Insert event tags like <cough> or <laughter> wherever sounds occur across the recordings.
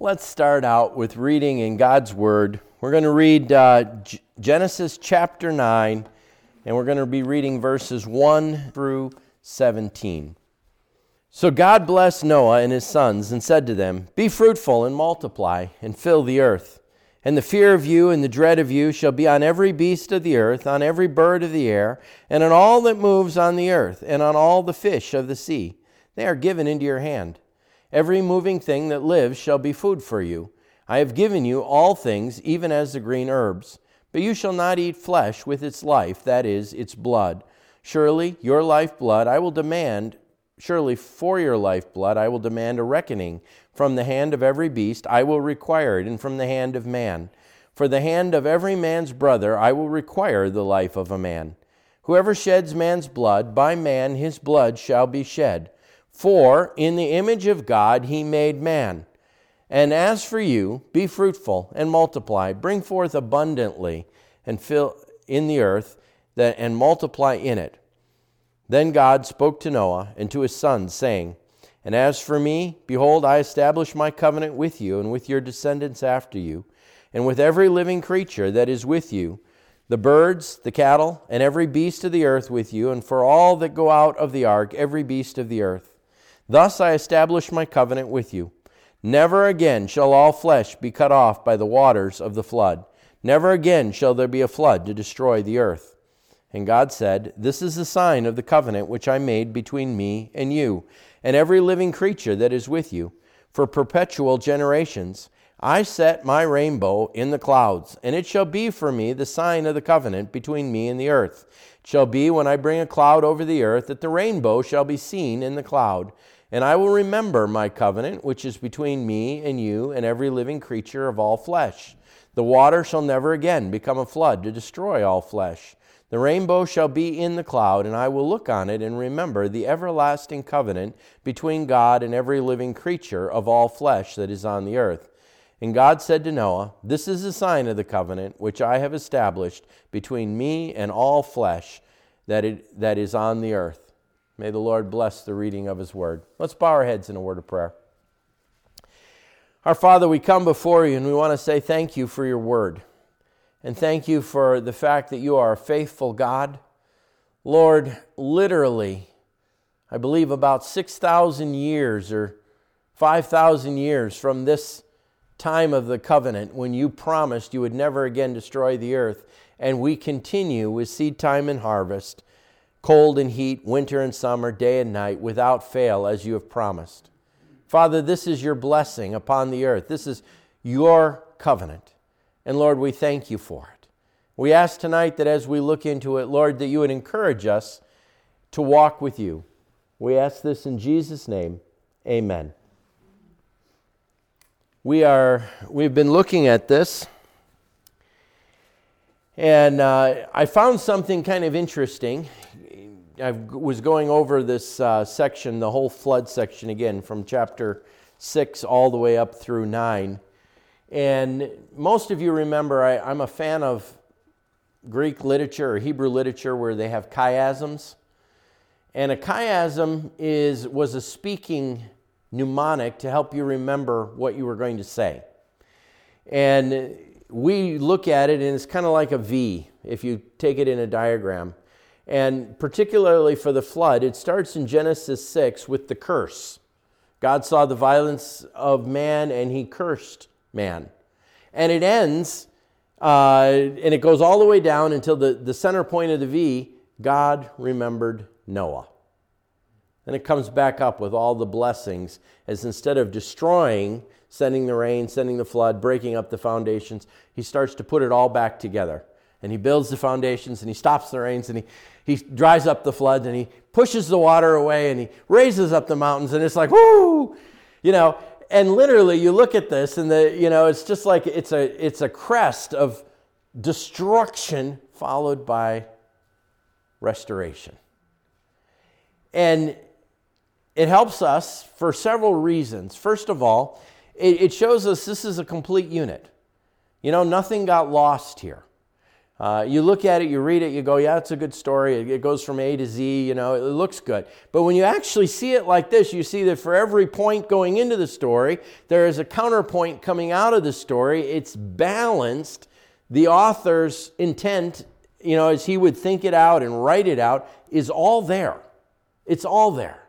Let's start out with reading in God's Word. We're going to read uh, G- Genesis chapter 9, and we're going to be reading verses 1 through 17. So God blessed Noah and his sons and said to them, Be fruitful and multiply, and fill the earth. And the fear of you and the dread of you shall be on every beast of the earth, on every bird of the air, and on all that moves on the earth, and on all the fish of the sea. They are given into your hand. Every moving thing that lives shall be food for you. I have given you all things, even as the green herbs. But you shall not eat flesh with its life, that is, its blood. Surely your lifeblood I will demand, surely for your lifeblood I will demand a reckoning. From the hand of every beast I will require it, and from the hand of man. For the hand of every man's brother I will require the life of a man. Whoever sheds man's blood, by man his blood shall be shed. For in the image of God he made man. And as for you, be fruitful and multiply, bring forth abundantly, and fill in the earth, that, and multiply in it. Then God spoke to Noah and to his sons, saying, And as for me, behold, I establish my covenant with you and with your descendants after you, and with every living creature that is with you, the birds, the cattle, and every beast of the earth with you, and for all that go out of the ark, every beast of the earth. Thus I establish my covenant with you. Never again shall all flesh be cut off by the waters of the flood. Never again shall there be a flood to destroy the earth. And God said, This is the sign of the covenant which I made between me and you, and every living creature that is with you, for perpetual generations. I set my rainbow in the clouds, and it shall be for me the sign of the covenant between me and the earth. It shall be when I bring a cloud over the earth that the rainbow shall be seen in the cloud. And I will remember my covenant, which is between me and you and every living creature of all flesh. The water shall never again become a flood to destroy all flesh. The rainbow shall be in the cloud, and I will look on it and remember the everlasting covenant between God and every living creature of all flesh that is on the earth. And God said to Noah, This is a sign of the covenant which I have established between me and all flesh that, it, that is on the earth. May the Lord bless the reading of His word. Let's bow our heads in a word of prayer. Our Father, we come before you and we want to say thank you for your word. And thank you for the fact that you are a faithful God. Lord, literally, I believe about 6,000 years or 5,000 years from this time of the covenant when you promised you would never again destroy the earth, and we continue with seed time and harvest cold and heat, winter and summer, day and night, without fail, as you have promised. Father, this is your blessing upon the earth. This is your covenant. And Lord, we thank you for it. We ask tonight that as we look into it, Lord, that you would encourage us to walk with you. We ask this in Jesus' name. Amen. We are we've been looking at this and uh, I found something kind of interesting. I was going over this uh, section, the whole flood section again, from chapter 6 all the way up through 9. And most of you remember I, I'm a fan of Greek literature or Hebrew literature where they have chiasms. And a chiasm is, was a speaking mnemonic to help you remember what you were going to say. And we look at it and it's kind of like a V if you take it in a diagram. And particularly for the flood, it starts in Genesis 6 with the curse. God saw the violence of man and he cursed man. And it ends, uh, and it goes all the way down until the, the center point of the V God remembered Noah. And it comes back up with all the blessings, as instead of destroying, sending the rain, sending the flood, breaking up the foundations, he starts to put it all back together and he builds the foundations and he stops the rains and he, he dries up the floods and he pushes the water away and he raises up the mountains and it's like whoo! You know and literally you look at this and the you know it's just like it's a it's a crest of destruction followed by restoration. And it helps us for several reasons. First of all it, it shows us this is a complete unit. You know nothing got lost here Uh, you look at it, you read it, you go, yeah, it's a good story. It goes from A to Z, you know, it looks good. But when you actually see it like this, you see that for every point going into the story, there is a counterpoint coming out of the story. It's balanced. The author's intent, you know, as he would think it out and write it out, is all there. It's all there.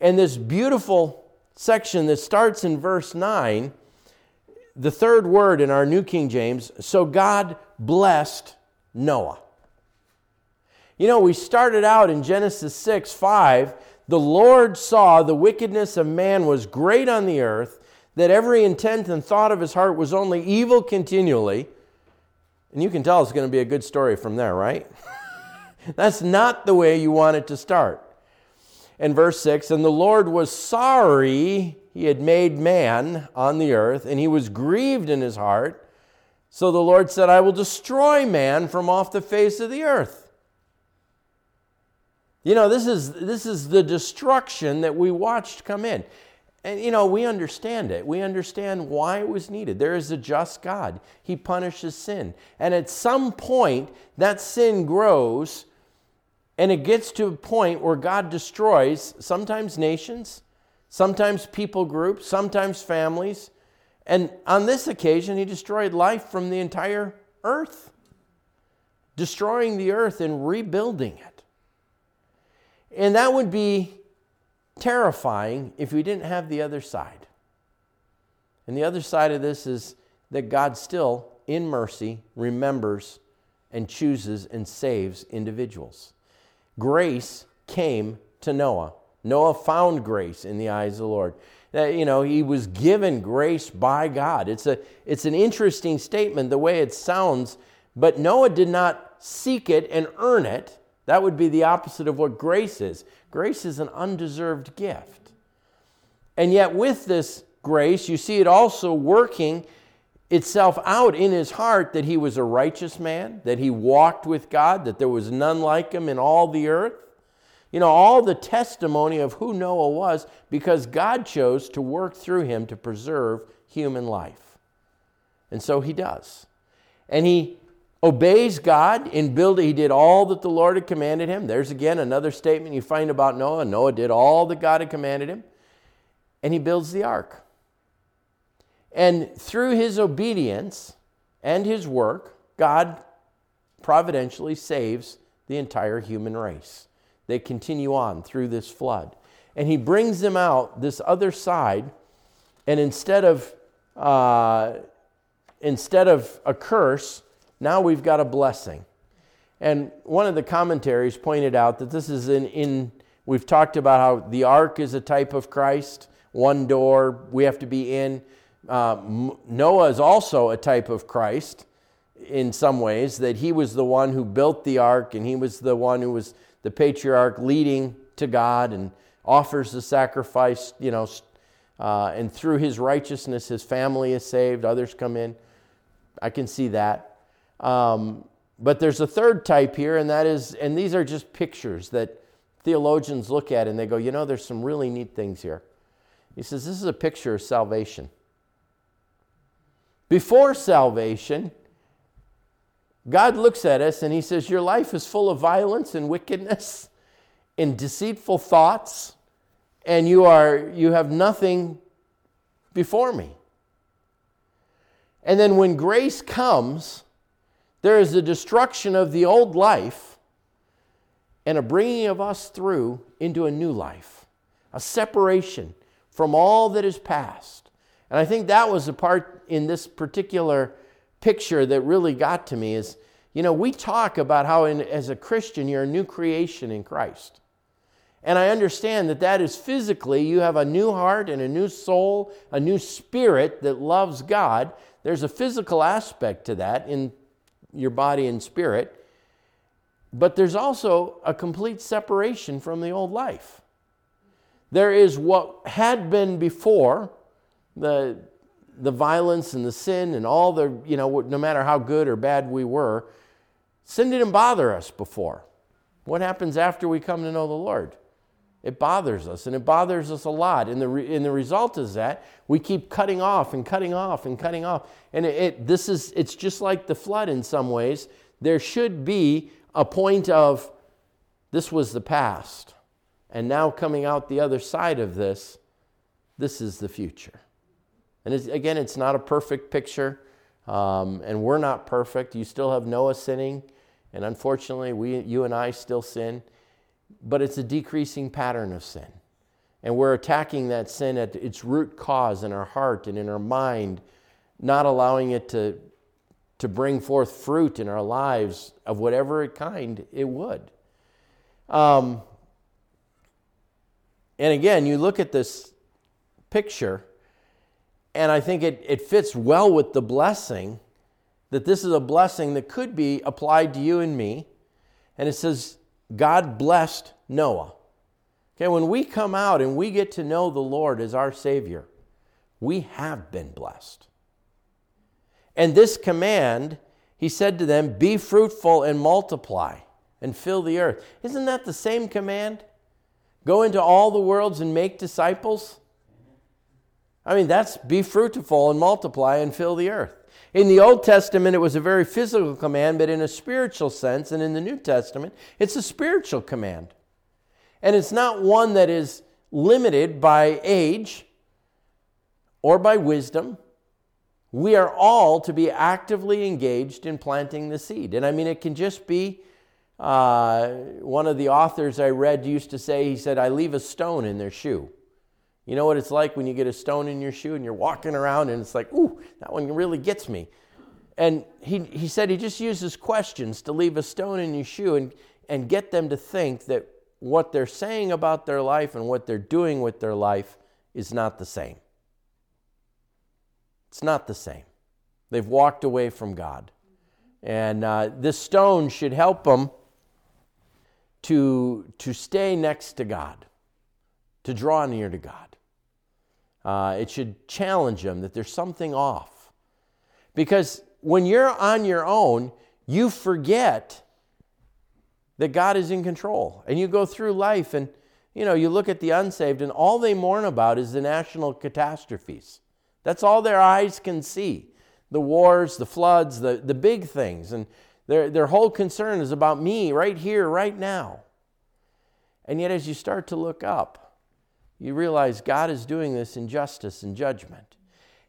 And this beautiful section that starts in verse 9 the third word in our New King James, so God blessed Noah. You know, we started out in Genesis 6 5. The Lord saw the wickedness of man was great on the earth, that every intent and thought of his heart was only evil continually. And you can tell it's going to be a good story from there, right? <laughs> That's not the way you want it to start. And verse 6 And the Lord was sorry he had made man on the earth, and he was grieved in his heart. So the Lord said, I will destroy man from off the face of the earth. You know, this is, this is the destruction that we watched come in. And, you know, we understand it. We understand why it was needed. There is a just God, He punishes sin. And at some point, that sin grows and it gets to a point where God destroys sometimes nations, sometimes people groups, sometimes families. And on this occasion, he destroyed life from the entire earth, destroying the earth and rebuilding it. And that would be terrifying if we didn't have the other side. And the other side of this is that God still, in mercy, remembers and chooses and saves individuals. Grace came to Noah Noah found grace in the eyes of the Lord. That, you know, he was given grace by God. It's, a, it's an interesting statement the way it sounds, but Noah did not seek it and earn it. That would be the opposite of what grace is. Grace is an undeserved gift. And yet, with this grace, you see it also working itself out in his heart that he was a righteous man, that he walked with God, that there was none like him in all the earth. You know, all the testimony of who Noah was because God chose to work through him to preserve human life. And so he does. And he obeys God in building, he did all that the Lord had commanded him. There's again another statement you find about Noah. Noah did all that God had commanded him, and he builds the ark. And through his obedience and his work, God providentially saves the entire human race. They continue on through this flood. And he brings them out this other side, and instead of, uh, instead of a curse, now we've got a blessing. And one of the commentaries pointed out that this is in, in we've talked about how the ark is a type of Christ, one door we have to be in. Uh, Noah is also a type of Christ in some ways, that he was the one who built the ark and he was the one who was the patriarch leading to God and offers the sacrifice, you know, uh, and through his righteousness, his family is saved, others come in. I can see that. Um, but there's a third type here, and that is, and these are just pictures that theologians look at and they go, you know, there's some really neat things here. He says, this is a picture of salvation. Before salvation, God looks at us and He says, Your life is full of violence and wickedness and deceitful thoughts, and you, are, you have nothing before me. And then when grace comes, there is a destruction of the old life and a bringing of us through into a new life, a separation from all that is past. And I think that was the part in this particular picture that really got to me is you know, we talk about how, in, as a Christian, you're a new creation in Christ. And I understand that that is physically, you have a new heart and a new soul, a new spirit that loves God. There's a physical aspect to that in your body and spirit. But there's also a complete separation from the old life. There is what had been before, the the violence and the sin and all the, you know, no matter how good or bad we were, sin didn't bother us before. What happens after we come to know the Lord? It bothers us, and it bothers us a lot. And the, re- and the result is that we keep cutting off and cutting off and cutting off. And it, it, this is, it's just like the flood in some ways. there should be a point of this was the past. And now coming out the other side of this, this is the future. And it's, again, it's not a perfect picture, um, and we're not perfect. You still have Noah sinning, and unfortunately, we, you and I still sin, but it's a decreasing pattern of sin. And we're attacking that sin at its root cause in our heart and in our mind, not allowing it to, to bring forth fruit in our lives of whatever kind it would. Um, and again, you look at this picture, and I think it, it fits well with the blessing that this is a blessing that could be applied to you and me. And it says, God blessed Noah. Okay, when we come out and we get to know the Lord as our Savior, we have been blessed. And this command, he said to them, Be fruitful and multiply and fill the earth. Isn't that the same command? Go into all the worlds and make disciples? I mean, that's be fruitful and multiply and fill the earth. In the Old Testament, it was a very physical command, but in a spiritual sense, and in the New Testament, it's a spiritual command. And it's not one that is limited by age or by wisdom. We are all to be actively engaged in planting the seed. And I mean, it can just be uh, one of the authors I read used to say, he said, I leave a stone in their shoe. You know what it's like when you get a stone in your shoe and you're walking around and it's like, ooh, that one really gets me. And he, he said he just uses questions to leave a stone in your shoe and, and get them to think that what they're saying about their life and what they're doing with their life is not the same. It's not the same. They've walked away from God. And uh, this stone should help them to, to stay next to God, to draw near to God. Uh, it should challenge them that there's something off. Because when you're on your own, you forget that God is in control. And you go through life and you know, you look at the unsaved and all they mourn about is the national catastrophes. That's all their eyes can see. The wars, the floods, the, the big things. And their, their whole concern is about me right here, right now. And yet, as you start to look up, you realize God is doing this in justice and judgment.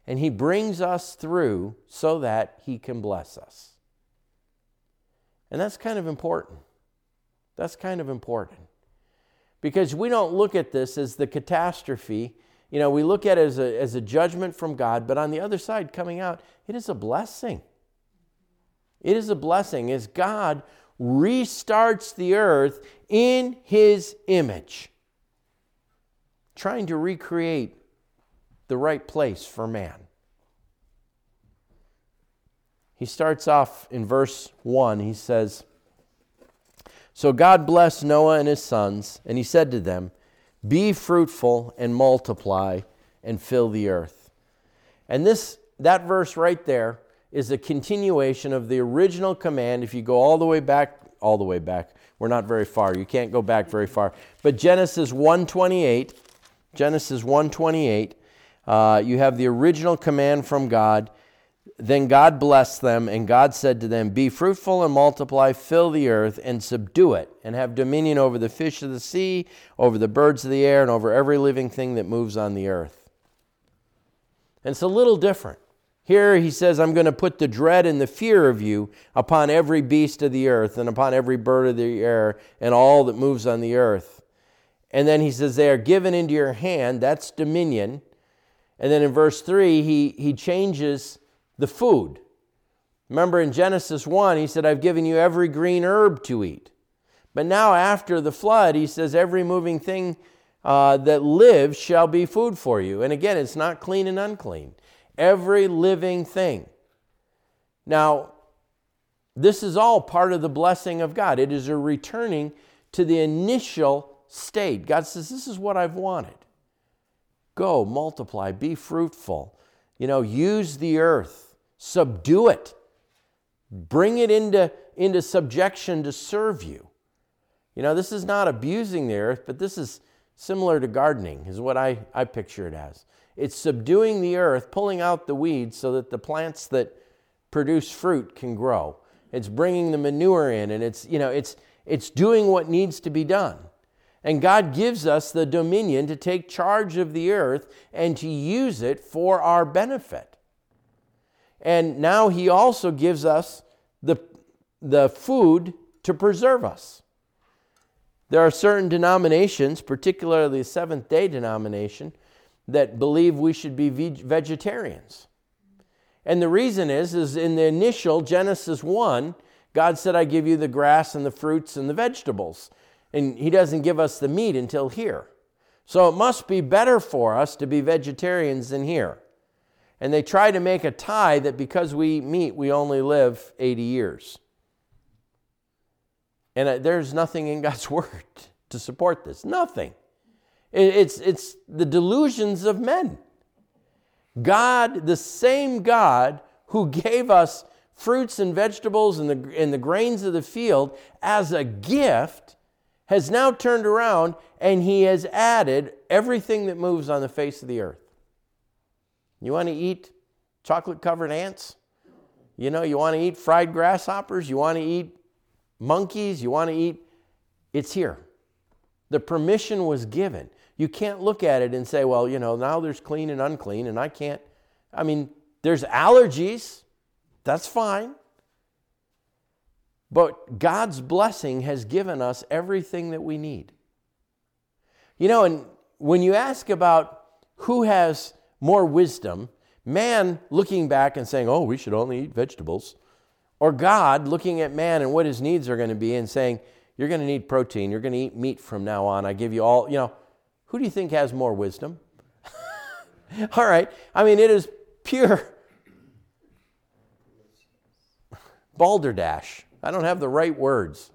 And He brings us through so that He can bless us. And that's kind of important. That's kind of important. Because we don't look at this as the catastrophe. You know, we look at it as a, as a judgment from God, but on the other side, coming out, it is a blessing. It is a blessing as God restarts the earth in His image trying to recreate the right place for man. He starts off in verse 1. He says, So God blessed Noah and his sons, and he said to them, Be fruitful and multiply and fill the earth. And this that verse right there is a continuation of the original command. If you go all the way back, all the way back, we're not very far. You can't go back very far. But Genesis 128 Genesis 1:28, uh, you have the original command from God. Then God blessed them, and God said to them, Be fruitful and multiply, fill the earth, and subdue it, and have dominion over the fish of the sea, over the birds of the air, and over every living thing that moves on the earth. And it's a little different. Here he says, I'm going to put the dread and the fear of you upon every beast of the earth, and upon every bird of the air, and all that moves on the earth. And then he says, They are given into your hand. That's dominion. And then in verse 3, he, he changes the food. Remember in Genesis 1, he said, I've given you every green herb to eat. But now, after the flood, he says, Every moving thing uh, that lives shall be food for you. And again, it's not clean and unclean. Every living thing. Now, this is all part of the blessing of God. It is a returning to the initial state. God says, This is what I've wanted. Go, multiply, be fruitful. You know, use the earth, subdue it, bring it into, into subjection to serve you. You know, this is not abusing the earth, but this is similar to gardening, is what I, I picture it as. It's subduing the earth, pulling out the weeds so that the plants that produce fruit can grow. It's bringing the manure in and it's, you know, it's, it's doing what needs to be done. And God gives us the dominion to take charge of the earth and to use it for our benefit. And now He also gives us the, the food to preserve us. There are certain denominations, particularly the Seventh day denomination, that believe we should be vegetarians. And the reason is, is in the initial Genesis 1, God said, I give you the grass and the fruits and the vegetables. And He doesn't give us the meat until here. So it must be better for us to be vegetarians than here. And they try to make a tie that because we eat meat, we only live 80 years. And uh, there's nothing in God's <laughs> Word to support this. Nothing. It's, it's the delusions of men. God, the same God who gave us fruits and vegetables and the, and the grains of the field as a gift, has now turned around and he has added everything that moves on the face of the earth. You want to eat chocolate covered ants? You know, you want to eat fried grasshoppers? You want to eat monkeys? You want to eat? It's here. The permission was given. You can't look at it and say, well, you know, now there's clean and unclean, and I can't. I mean, there's allergies. That's fine. But God's blessing has given us everything that we need. You know, and when you ask about who has more wisdom, man looking back and saying, oh, we should only eat vegetables, or God looking at man and what his needs are going to be and saying, you're going to need protein, you're going to eat meat from now on. I give you all, you know, who do you think has more wisdom? <laughs> All right. I mean, it is pure <laughs> balderdash. I don't have the right words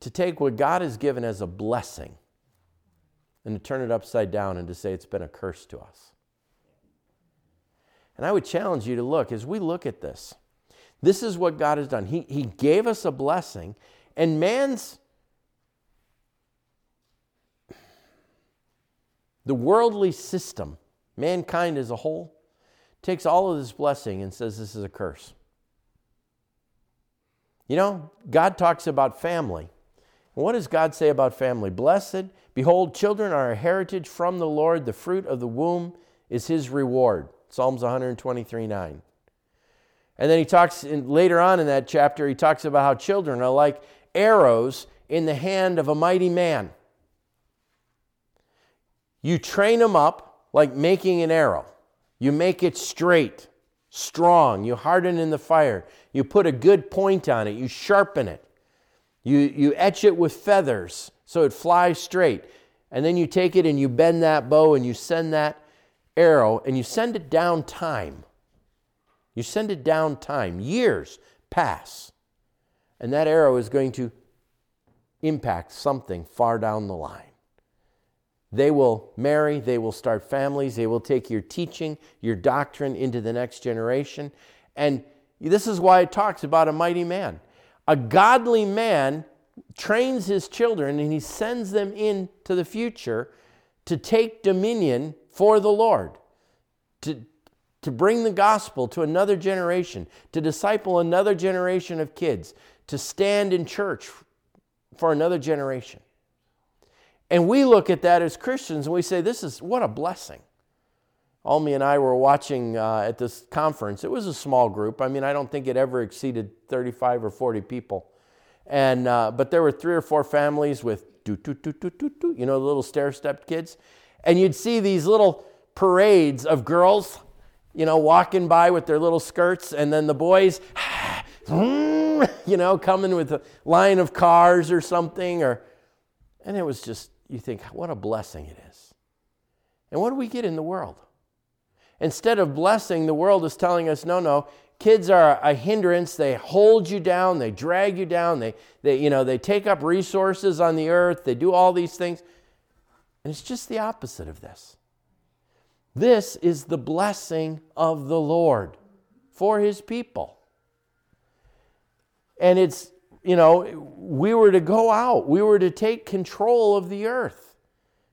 to take what God has given as a blessing and to turn it upside down and to say it's been a curse to us. And I would challenge you to look as we look at this. This is what God has done. He, he gave us a blessing, and man's The worldly system, mankind as a whole, takes all of this blessing and says this is a curse. You know, God talks about family. what does God say about family? Blessed, behold, children are a heritage from the Lord. The fruit of the womb is his reward. Psalms 123 9. And then he talks in, later on in that chapter, he talks about how children are like arrows in the hand of a mighty man. You train them up like making an arrow. You make it straight, strong. You harden in the fire. You put a good point on it. You sharpen it. You, you etch it with feathers so it flies straight. And then you take it and you bend that bow and you send that arrow and you send it down time. You send it down time. Years pass. And that arrow is going to impact something far down the line. They will marry, they will start families, they will take your teaching, your doctrine into the next generation. And this is why it talks about a mighty man. A godly man trains his children and he sends them into the future to take dominion for the Lord, to, to bring the gospel to another generation, to disciple another generation of kids, to stand in church for another generation. And we look at that as Christians and we say, this is what a blessing. Almi and I were watching uh, at this conference. It was a small group. I mean, I don't think it ever exceeded 35 or 40 people. And, uh, but there were three or four families with do, do, do, do, do, do, you know, the little stair stepped kids. And you'd see these little parades of girls, you know, walking by with their little skirts, and then the boys, <laughs> you know, coming with a line of cars or something. Or, and it was just you think, what a blessing it is. And what do we get in the world? Instead of blessing, the world is telling us, no, no, kids are a hindrance. They hold you down, they drag you down, they, they, you know, they take up resources on the earth, they do all these things. And it's just the opposite of this. This is the blessing of the Lord for his people. And it's you know, we were to go out, we were to take control of the earth,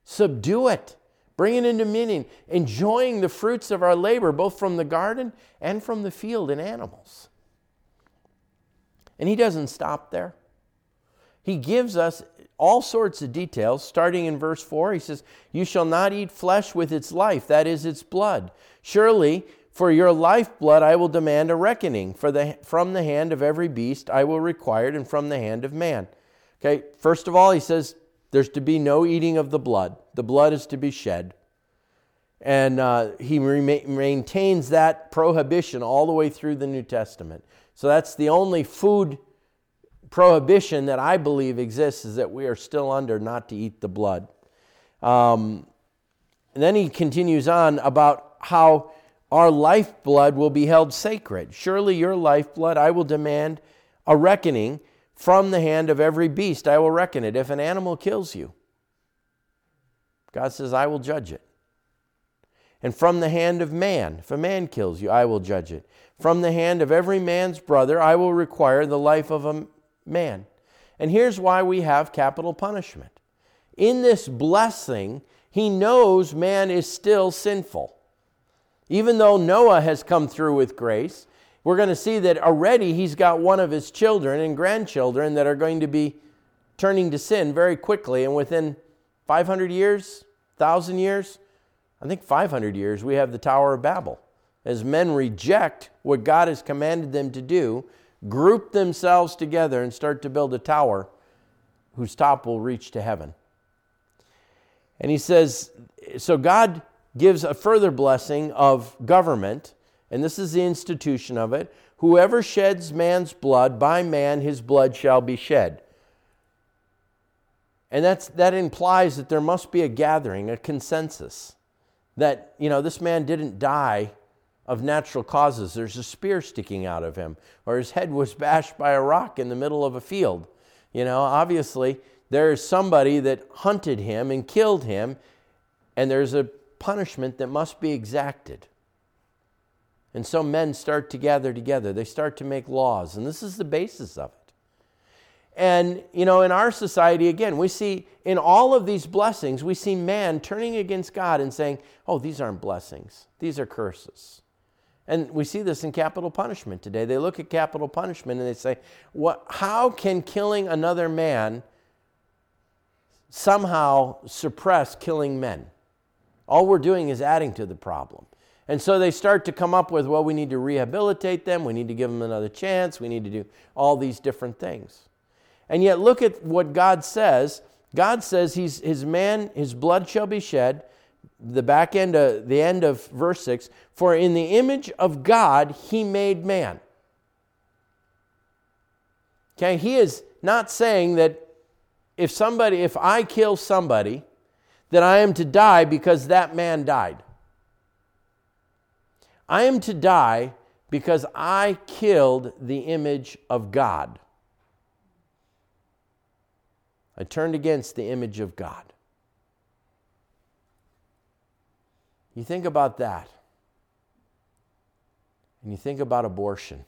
subdue it, bring it into meaning, enjoying the fruits of our labor, both from the garden and from the field and animals. And he doesn't stop there. He gives us all sorts of details. Starting in verse 4, he says, You shall not eat flesh with its life, that is, its blood. Surely, for your lifeblood I will demand a reckoning. For the, from the hand of every beast I will require it, and from the hand of man. Okay, first of all, he says, There's to be no eating of the blood. The blood is to be shed. And uh, he re- maintains that prohibition all the way through the New Testament. So that's the only food prohibition that I believe exists is that we are still under not to eat the blood. Um, and then he continues on about how our lifeblood will be held sacred. Surely your lifeblood I will demand a reckoning from the hand of every beast. I will reckon it. If an animal kills you, God says, I will judge it. And from the hand of man, if a man kills you, I will judge it. From the hand of every man's brother, I will require the life of a man. And here's why we have capital punishment. In this blessing, he knows man is still sinful. Even though Noah has come through with grace, we're going to see that already he's got one of his children and grandchildren that are going to be turning to sin very quickly. And within 500 years, 1,000 years, I think 500 years, we have the Tower of Babel. As men reject what God has commanded them to do, group themselves together and start to build a tower whose top will reach to heaven. And he says, so God gives a further blessing of government, and this is the institution of it. Whoever sheds man's blood, by man his blood shall be shed. And that's, that implies that there must be a gathering, a consensus. That, you know, this man didn't die of natural causes. There's a spear sticking out of him, or his head was <laughs> bashed by a rock in the middle of a field. You know, obviously, there is somebody that hunted him and killed him, and there's a punishment that must be exacted. And so men start to gather together. They start to make laws, and this is the basis of it. And, you know, in our society, again, we see in all of these blessings, we see man turning against God and saying, oh, these aren't blessings, these are curses. And we see this in capital punishment today. They look at capital punishment and they say, what, how can killing another man somehow suppress killing men? All we're doing is adding to the problem. And so they start to come up with, well, we need to rehabilitate them, we need to give them another chance, we need to do all these different things. And yet, look at what God says. God says he's, his man, his blood shall be shed, the back end of the end of verse 6 for in the image of god he made man okay he is not saying that if somebody if i kill somebody that i am to die because that man died i am to die because i killed the image of god i turned against the image of god You think about that. And you think about abortion.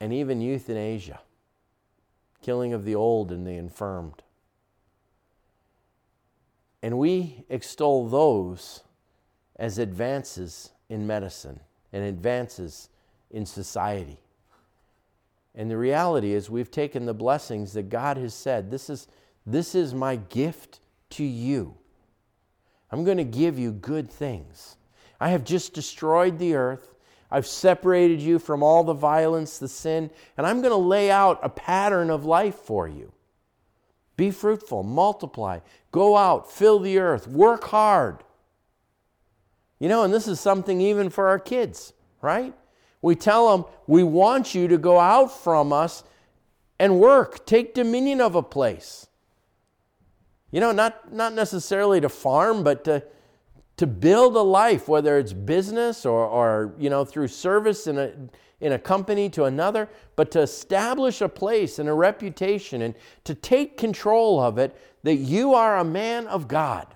And even euthanasia, killing of the old and the infirmed. And we extol those as advances in medicine and advances in society. And the reality is, we've taken the blessings that God has said, this is, this is my gift to you. I'm going to give you good things. I have just destroyed the earth. I've separated you from all the violence, the sin, and I'm going to lay out a pattern of life for you. Be fruitful, multiply, go out, fill the earth, work hard. You know, and this is something even for our kids, right? We tell them, we want you to go out from us and work, take dominion of a place. You know, not, not necessarily to farm, but to, to build a life, whether it's business or, or you know, through service in a, in a company to another, but to establish a place and a reputation and to take control of it that you are a man of God.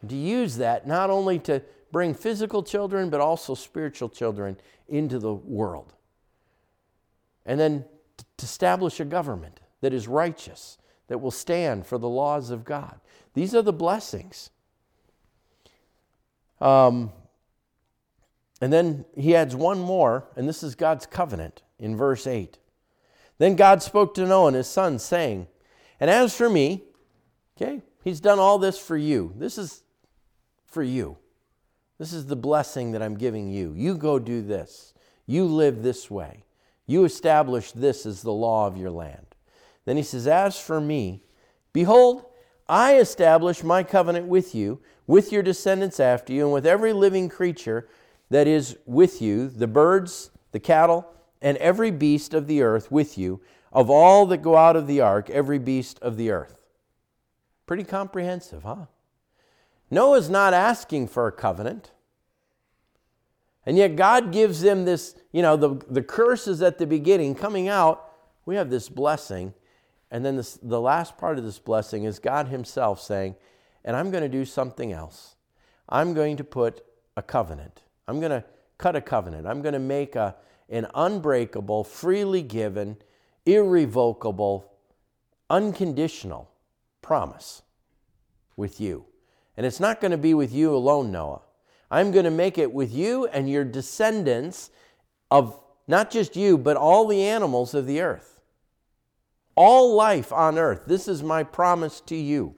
And to use that not only to bring physical children, but also spiritual children into the world. And then to establish a government that is righteous that will stand for the laws of God. These are the blessings. Um, And then he adds one more, and this is God's covenant in verse 8. Then God spoke to Noah and his sons, saying, And as for me, okay, he's done all this for you. This is for you. This is the blessing that I'm giving you. You go do this. You live this way. You establish this as the law of your land. Then he says, As for me, behold, I establish my covenant with you, with your descendants after you, and with every living creature that is with you, the birds, the cattle, and every beast of the earth with you, of all that go out of the ark, every beast of the earth. Pretty comprehensive, huh? Noah's not asking for a covenant. And yet God gives them this, you know, the, the curse is at the beginning. Coming out, we have this blessing. And then this, the last part of this blessing is God Himself saying, and I'm going to do something else. I'm going to put a covenant. I'm going to cut a covenant. I'm going to make a, an unbreakable, freely given, irrevocable, unconditional promise with you. And it's not going to be with you alone, Noah. I'm going to make it with you and your descendants of not just you, but all the animals of the earth. All life on earth. This is my promise to you.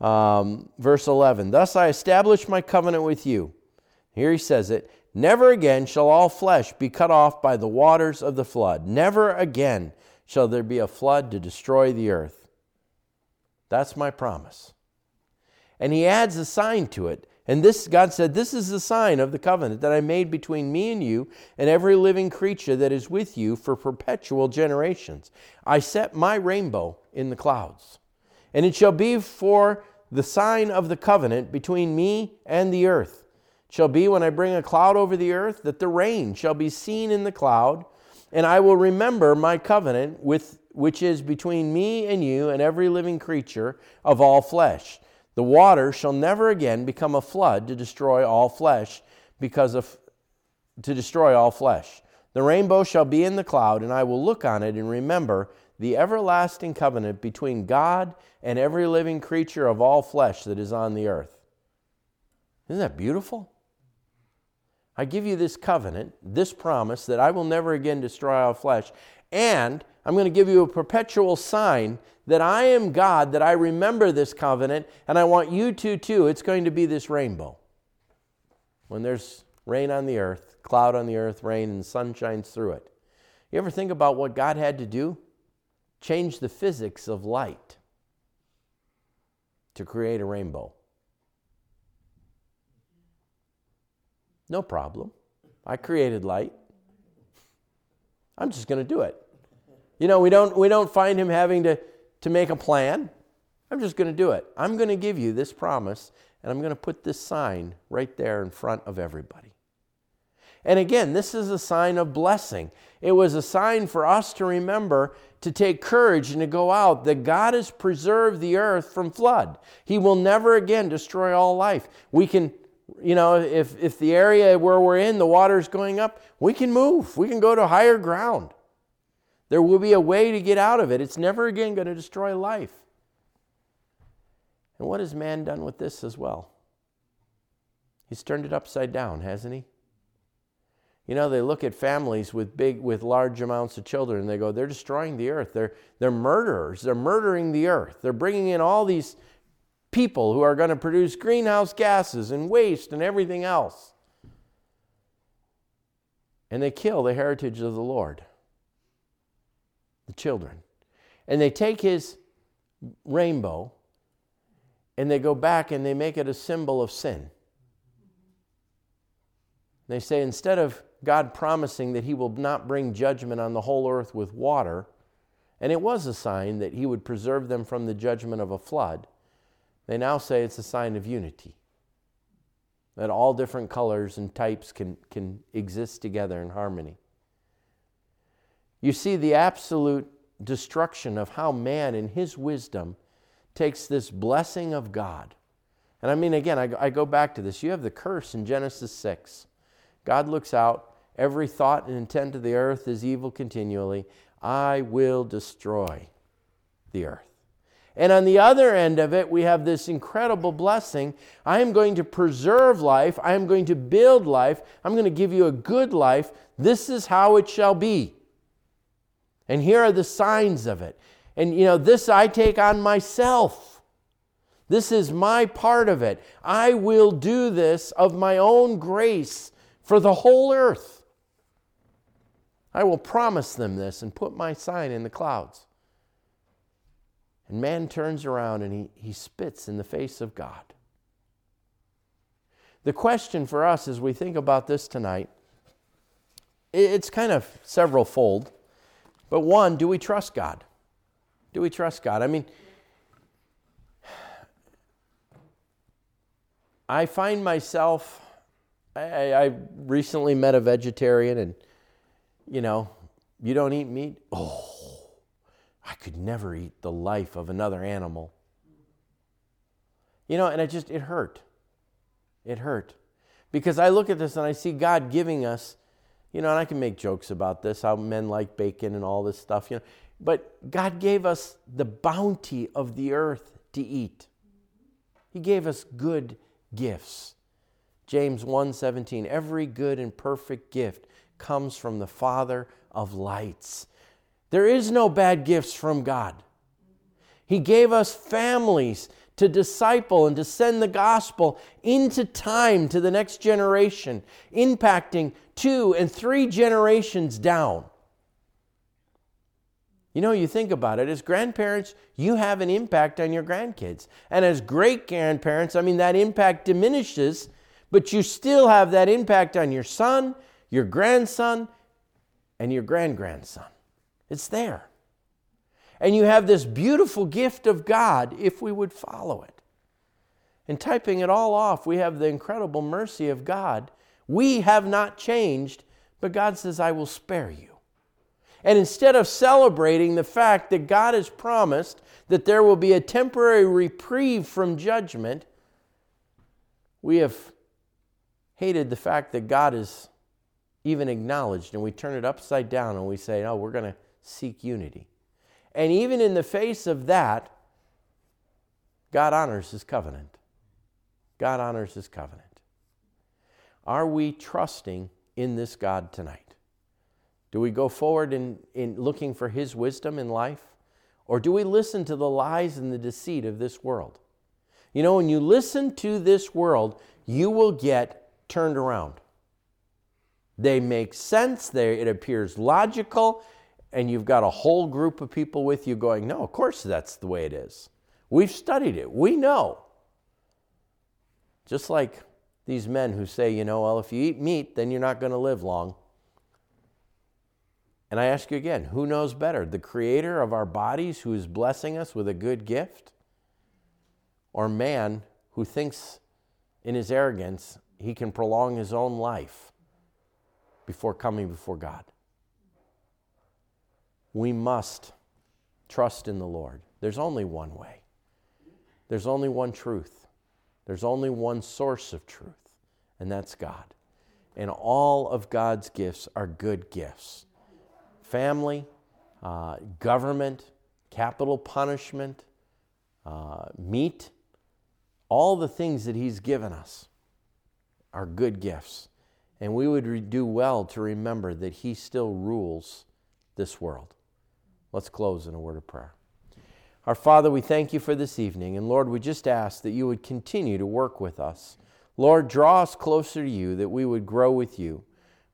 Um, verse 11 Thus I establish my covenant with you. Here he says it Never again shall all flesh be cut off by the waters of the flood. Never again shall there be a flood to destroy the earth. That's my promise. And he adds a sign to it. And this, God said, This is the sign of the covenant that I made between me and you and every living creature that is with you for perpetual generations. I set my rainbow in the clouds. And it shall be for the sign of the covenant between me and the earth. It shall be when I bring a cloud over the earth that the rain shall be seen in the cloud, and I will remember my covenant with which is between me and you and every living creature of all flesh. The water shall never again become a flood to destroy all flesh, because of to destroy all flesh. The rainbow shall be in the cloud, and I will look on it and remember the everlasting covenant between God and every living creature of all flesh that is on the earth. Isn't that beautiful? I give you this covenant, this promise that I will never again destroy all flesh, and I'm going to give you a perpetual sign that I am God, that I remember this covenant, and I want you to too. It's going to be this rainbow. When there's rain on the earth, cloud on the earth, rain, and sun shines through it. You ever think about what God had to do? Change the physics of light to create a rainbow. No problem. I created light. I'm just going to do it. You know, we don't, we don't find him having to, to make a plan. I'm just going to do it. I'm going to give you this promise, and I'm going to put this sign right there in front of everybody. And again, this is a sign of blessing. It was a sign for us to remember to take courage and to go out that God has preserved the earth from flood. He will never again destroy all life. We can, you know, if, if the area where we're in, the water is going up, we can move. We can go to higher ground. There will be a way to get out of it. It's never again going to destroy life. And what has man done with this as well? He's turned it upside down, hasn't he? You know, they look at families with big with large amounts of children and they go, they're destroying the earth. They're they're murderers. They're murdering the earth. They're bringing in all these people who are going to produce greenhouse gases and waste and everything else. And they kill the heritage of the Lord the children. And they take his rainbow and they go back and they make it a symbol of sin. They say instead of God promising that he will not bring judgment on the whole earth with water, and it was a sign that he would preserve them from the judgment of a flood, they now say it's a sign of unity. That all different colors and types can, can exist together in harmony. You see the absolute destruction of how man, in his wisdom, takes this blessing of God. And I mean, again, I, I, go back to this. You have the curse in Genesis 6. God looks out, every thought and intent of the earth is evil continually. I will destroy the earth. And on the other end of it, we have this incredible blessing. I am going to preserve life. I am going to build life. I'm going to give you a good life. This is how it shall be. And here are the signs of it. And, you know, this I take on myself. This is my part of it. I will do this of my own grace for the whole earth. I will promise them this and put my sign in the clouds. And man turns around and he, he spits in the face of God. The question for us as we think about this tonight, it's kind of several fold. But one, do we trust God? Do we trust God? I mean, I find myself, I, I, recently met a vegetarian, and, you know, you don't eat meat? Oh, I could never eat the life of another animal. You know, and it just, it hurt. It hurt. Because I look at this and I see God giving us you know, and I can make jokes about this, how men like bacon and all this stuff, you know. But God gave us the bounty of the earth to eat. He gave us good gifts. James 1:17 Every good and perfect gift comes from the Father of lights. There is no bad gifts from God. He gave us families to disciple and to send the gospel into time to the next generation, impacting two and three generations down. You know, you think about it, as grandparents, you have an impact on your grandkids. And as great grandparents, I mean, that impact diminishes, but you still have that impact on your son, your grandson, and your grand grandson. It's there. And you have this beautiful gift of God if we would follow it. And typing it all off, we have the incredible mercy of God. We have not changed, but God says, I will spare you. And instead of celebrating the fact that God has promised that there will be a temporary reprieve from judgment, we have hated the fact that God is even acknowledged, and we turn it upside down and we say, Oh, we're going to seek unity. And even in the face of that, God honors his covenant. God honors his covenant. Are we trusting in this God tonight? Do we go forward in, in looking for his wisdom in life? Or do we listen to the lies and the deceit of this world? You know, when you listen to this world, you will get turned around. They make sense, they, it appears logical, and you've got a whole group of people with you going, no, of course that's the way it is. We've studied it, we know. Just like these men who say, you know, well, if you eat meat, then you're not going to live long. And I ask you again, who knows better? The creator of our bodies who is blessing us with a good gift? Or man who thinks in his arrogance he can prolong his own life before coming before God? We must trust in the Lord. There's only one way, there's only one truth, there's only one source of truth, and that's God. And all of God's gifts are good gifts family, uh, government, capital punishment, uh, meat, all the things that He's given us are good gifts. And we would do well to remember that He still rules this world. Let's close in a word of prayer. Our Father, we thank you for this evening. And Lord, we just ask that you would continue to work with us. Lord, draw us closer to you that we would grow with you.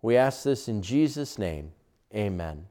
We ask this in Jesus' name. Amen.